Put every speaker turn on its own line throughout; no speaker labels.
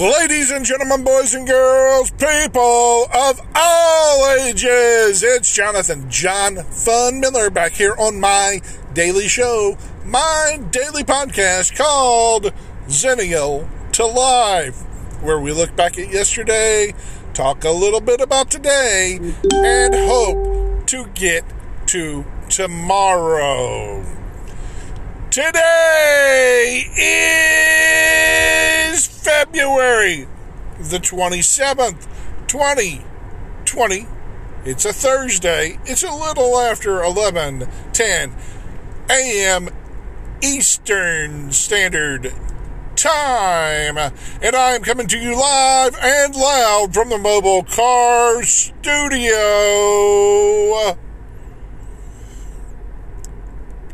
Ladies and gentlemen, boys and girls, people of all ages, it's Jonathan John Fun Miller back here on my daily show, my daily podcast called Zennial to Live, where we look back at yesterday, talk a little bit about today, and hope to get to tomorrow. Today is February the 27th, 2020. It's a Thursday. It's a little after 11:10 a.m. Eastern Standard Time. And I'm coming to you live and loud from the Mobile Car Studio.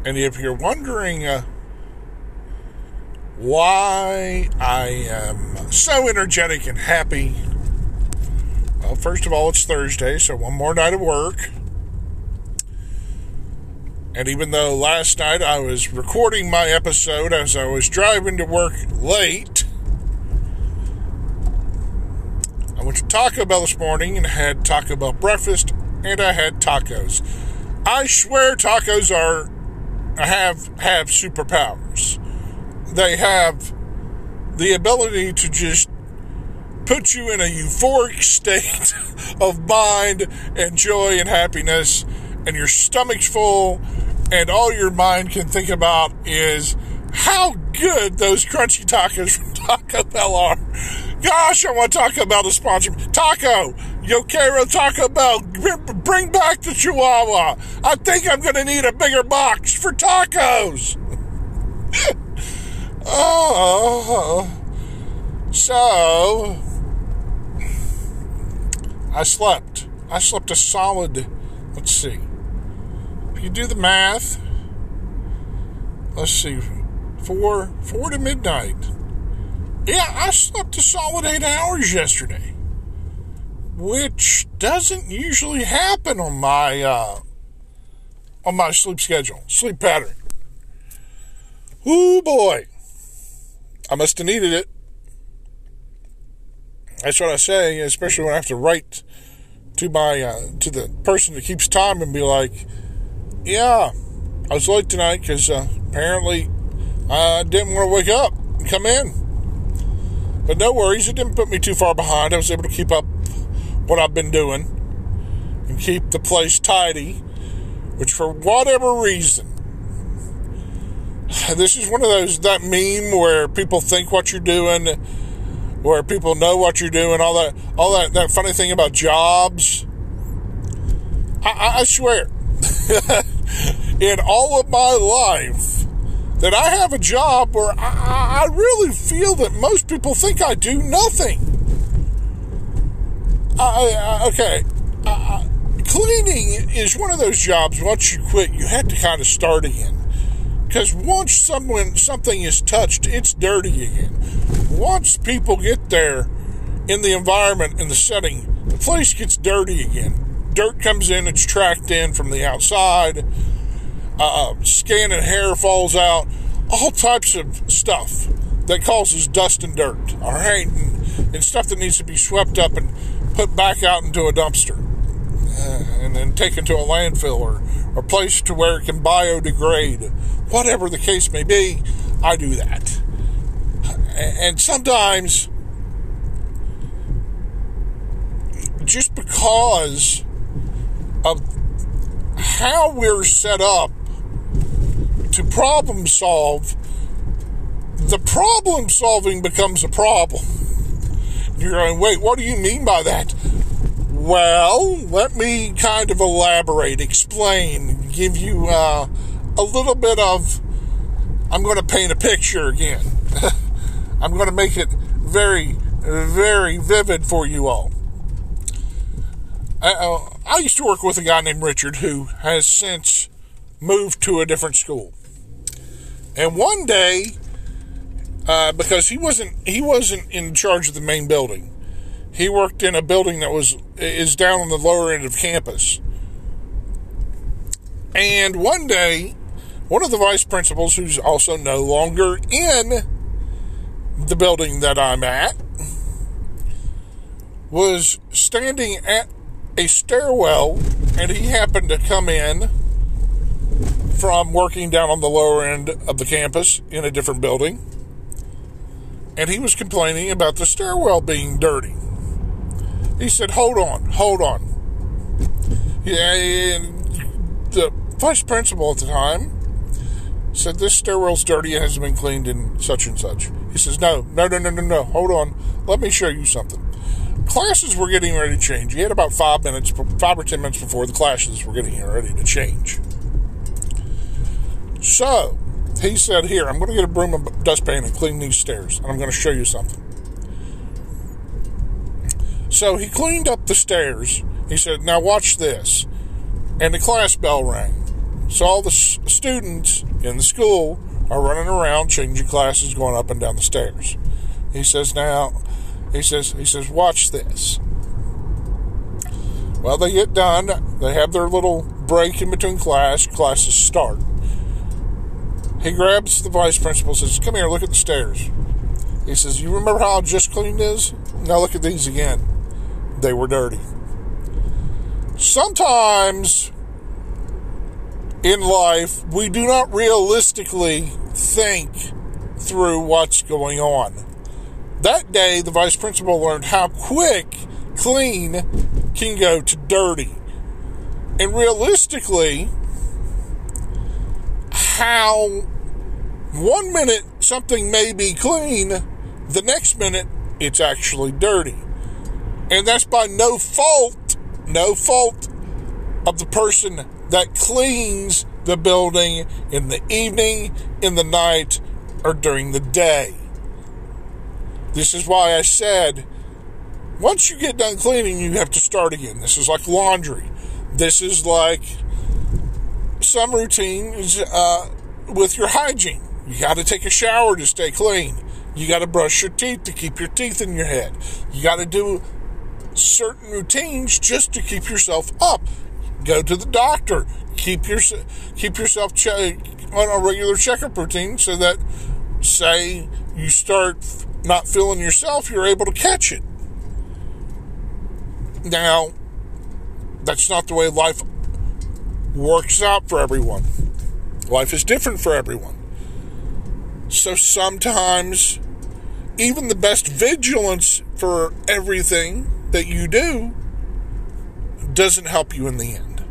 And if you're wondering uh, why I am so energetic and happy, well, first of all, it's Thursday, so one more night of work. And even though last night I was recording my episode as I was driving to work late, I went to Taco Bell this morning and had Taco Bell breakfast, and I had tacos. I swear tacos are have have superpowers. They have the ability to just put you in a euphoric state of mind and joy and happiness, and your stomach's full, and all your mind can think about is how good those crunchy tacos from Taco Bell are. Gosh, I want Taco Bell to sponsor me. Taco, Yo quiero Taco Bell. Bring back the Chihuahua. I think I'm going to need a bigger box for tacos. oh. So, I slept. I slept a solid, let's see. If you do the math, let's see, four, four to midnight. Yeah, I slept a solid eight hours yesterday which doesn't usually happen on my uh, on my sleep schedule, sleep pattern. Oh boy, I must have needed it. That's what I say, especially when I have to write to my uh, to the person that keeps time and be like, "Yeah, I was late tonight because uh, apparently I didn't want to wake up and come in." But no worries, it didn't put me too far behind. I was able to keep up what I've been doing and keep the place tidy, which for whatever reason, this is one of those, that meme where people think what you're doing, where people know what you're doing, all that, all that, that funny thing about jobs. I, I swear, in all of my life, that I have a job where I, I really feel that most people think I do nothing. Uh, uh, okay. Cleaning is one of those jobs. Once you quit, you have to kind of start again. Because once someone something is touched, it's dirty again. Once people get there in the environment in the setting, the place gets dirty again. Dirt comes in, it's tracked in from the outside. Uh, skin and hair falls out. All types of stuff that causes dust and dirt. All right, and, and stuff that needs to be swept up and put back out into a dumpster uh, and then taken to a landfill or a place to where it can biodegrade. Whatever the case may be, I do that. And sometimes, just because of how we're set up to problem solve, the problem solving becomes a problem. You're going, wait, what do you mean by that? Well, let me kind of elaborate, explain, give you uh, a little bit of. I'm going to paint a picture again. I'm going to make it very, very vivid for you all. Uh, I used to work with a guy named Richard who has since moved to a different school. And one day, uh, because he wasn't he wasn't in charge of the main building. He worked in a building that was is down on the lower end of campus. And one day, one of the vice principals, who's also no longer in the building that I'm at, was standing at a stairwell and he happened to come in from working down on the lower end of the campus in a different building. And he was complaining about the stairwell being dirty. He said, Hold on, hold on. Yeah, and the vice principal at the time said, This stairwell's dirty and hasn't been cleaned in such and such. He says, No, no, no, no, no, no, hold on. Let me show you something. Classes were getting ready to change. He had about five minutes, five or ten minutes before the classes were getting ready to change. So he said, Here, I'm going to get a broom and dustpan and clean these stairs, and I'm going to show you something. So he cleaned up the stairs. He said, Now watch this. And the class bell rang. So all the students in the school are running around changing classes, going up and down the stairs. He says, Now, he says, he says, watch this. Well, they get done. They have their little break in between class. Classes start. He grabs the vice principal says, Come here, look at the stairs. He says, You remember how I just cleaned this? Now look at these again. They were dirty. Sometimes in life, we do not realistically think through what's going on. That day, the vice principal learned how quick clean can go to dirty. And realistically, how one minute something may be clean, the next minute it's actually dirty. And that's by no fault, no fault of the person that cleans the building in the evening, in the night, or during the day. This is why I said once you get done cleaning, you have to start again. This is like laundry. This is like some routines uh, with your hygiene. You got to take a shower to stay clean. You got to brush your teeth to keep your teeth in your head. You got to do certain routines just to keep yourself up. Go to the doctor. Keep your keep yourself che- on a regular checkup routine so that say you start not feeling yourself, you're able to catch it. Now, that's not the way life works out for everyone. Life is different for everyone. So sometimes, even the best vigilance for everything that you do doesn't help you in the end.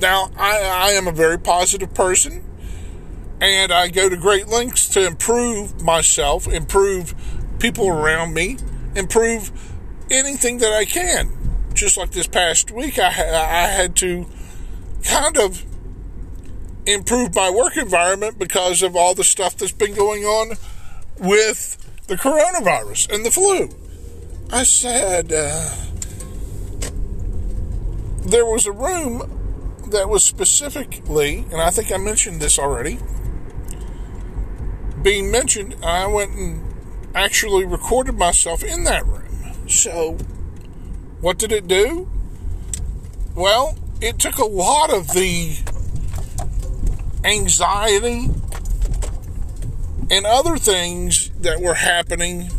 Now, I, I am a very positive person, and I go to great lengths to improve myself, improve people around me, improve anything that I can. Just like this past week, I, I had to kind of improve my work environment because of all the stuff that's been going on with the coronavirus and the flu. I said uh, there was a room that was specifically, and I think I mentioned this already, being mentioned. I went and actually recorded myself in that room. So, what did it do? Well, it took a lot of the anxiety and other things that were happening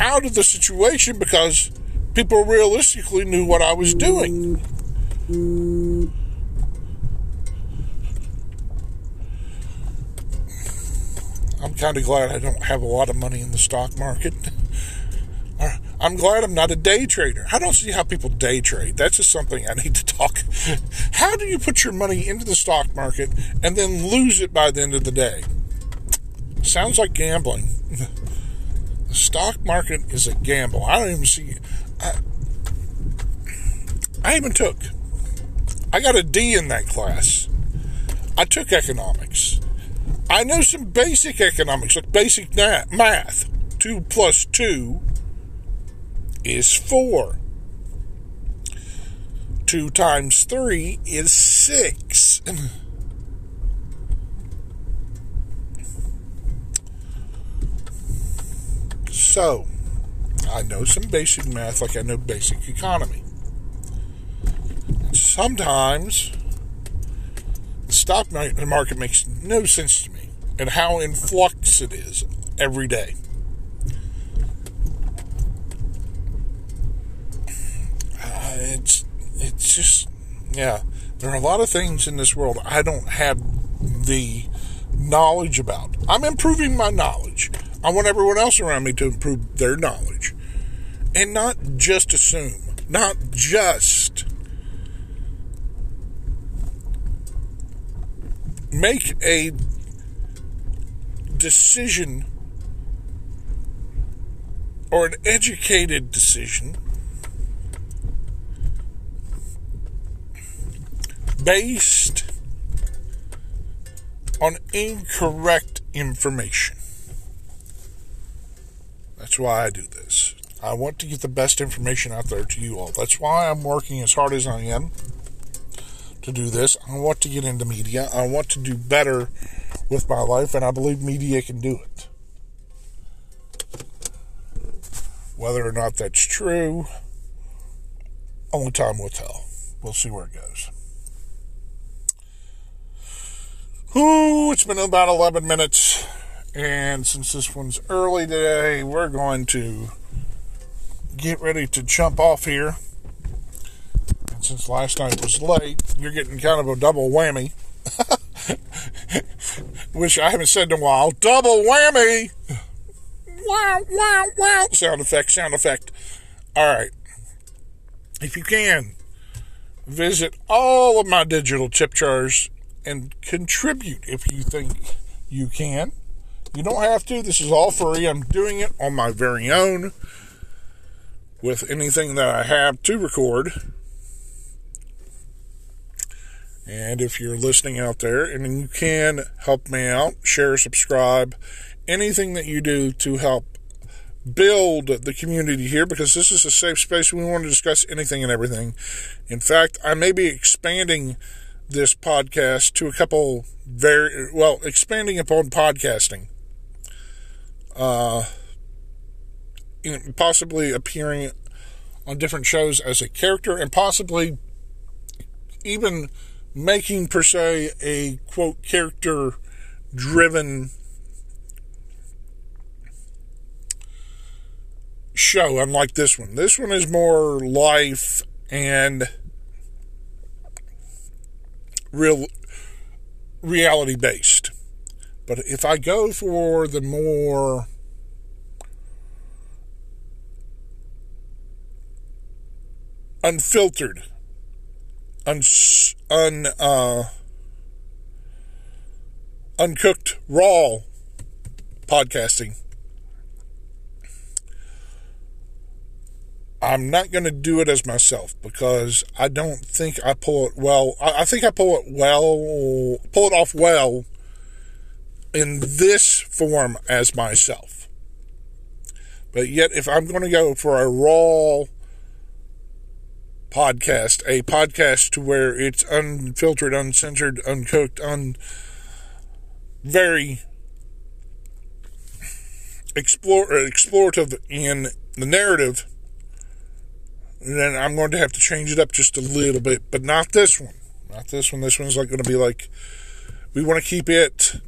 out of the situation because people realistically knew what I was doing. I'm kind of glad I don't have a lot of money in the stock market. I'm glad I'm not a day trader. I don't see how people day trade. That's just something I need to talk. How do you put your money into the stock market and then lose it by the end of the day? Sounds like gambling. Stock market is a gamble. I don't even see. I, I even took. I got a D in that class. I took economics. I know some basic economics, like basic math. Two plus two is 4. 2 times 3 is 6. so, I know some basic math like I know basic economy. Sometimes the stock market makes no sense to me and how in flux it is every day. Uh, it's just, yeah, there are a lot of things in this world I don't have the knowledge about. I'm improving my knowledge. I want everyone else around me to improve their knowledge. And not just assume, not just make a decision or an educated decision based on incorrect information. That's why I do this. I want to get the best information out there to you all. That's why I'm working as hard as I am to do this. I want to get into media. I want to do better with my life, and I believe media can do it. Whether or not that's true, only time will tell. We'll see where it goes. Ooh, it's been about 11 minutes, and since this one's early today, we're going to get ready to jump off here. And since last night was late, you're getting kind of a double whammy. Which I haven't said in a while. Double whammy! Wow, wow, wow. Sound effect, sound effect. All right. If you can, visit all of my digital tip jars and contribute if you think you can. You don't have to. This is all free. I'm doing it on my very own with anything that I have to record. And if you're listening out there and you can help me out, share, subscribe, anything that you do to help build the community here because this is a safe space. We want to discuss anything and everything. In fact, I may be expanding this podcast to a couple very well, expanding upon podcasting. Uh, possibly appearing on different shows as a character and possibly even making per se a quote character driven show unlike this one. This one is more life and real reality based but if i go for the more unfiltered un, un uh, uncooked raw podcasting. I'm not going to do it as myself because I don't think I pull it well. I, I think I pull it well, pull it off well in this form as myself. But yet, if I'm going to go for a raw podcast, a podcast to where it's unfiltered, uncensored, uncooked, un very explore explorative in the narrative, then I'm going to have to change it up just a little bit, but not this one. Not this one. This one's like going to be like we want to keep it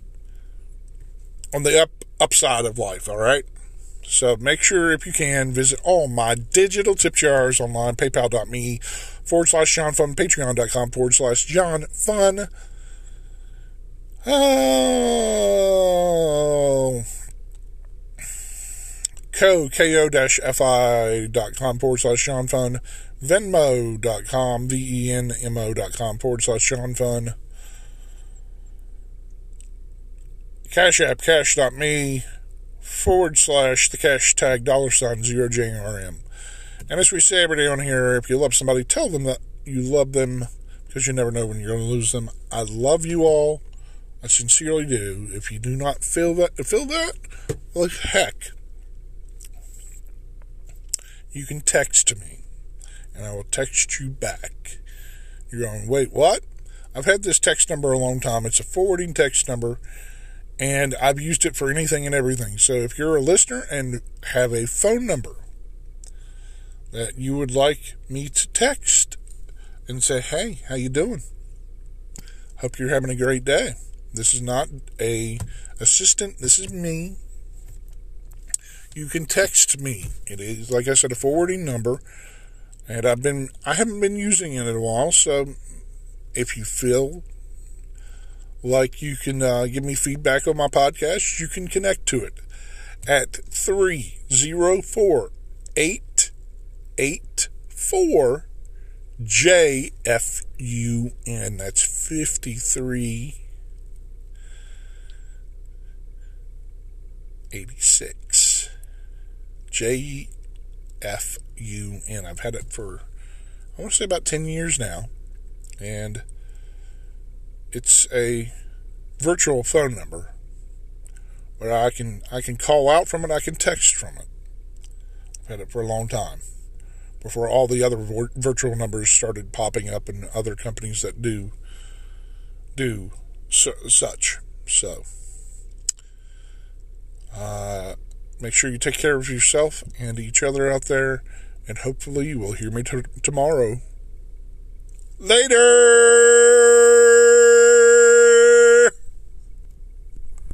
on the up upside of life, all right? So make sure, if you can, visit all my digital tip jars online, paypal.me forward slash John Fun, patreon.com forward slash John Fun. Oh. Code ko-fi.com forward slash John Fun, venmo.com, V-E-N-M-O.com forward slash John Fun, Cash App, cash.me, forward slash the cash tag dollar sign zero JRM. And as we say every day on here, if you love somebody, tell them that you love them because you never know when you're going to lose them. I love you all. I sincerely do. If you do not feel that, feel that, well, heck, you can text me and I will text you back. You're going, wait, what? I've had this text number a long time. It's a forwarding text number and I've used it for anything and everything. So if you're a listener and have a phone number that you would like me to text and say, "Hey, how you doing? Hope you're having a great day." This is not a assistant. This is me. You can text me. It is like I said a forwarding number And I've been I haven't been using it in a while, so if you feel like you can uh, give me feedback on my podcast, you can connect to it at 304 884 JFUN. That's 53 86. JFUN. I've had it for, I want to say about 10 years now. And it's a virtual phone number where I can I can call out from it, I can text from it. I've had it for a long time before all the other virtual numbers started popping up and other companies that do do su- such. So uh, make sure you take care of yourself and each other out there, and hopefully you will hear me t- tomorrow. Later.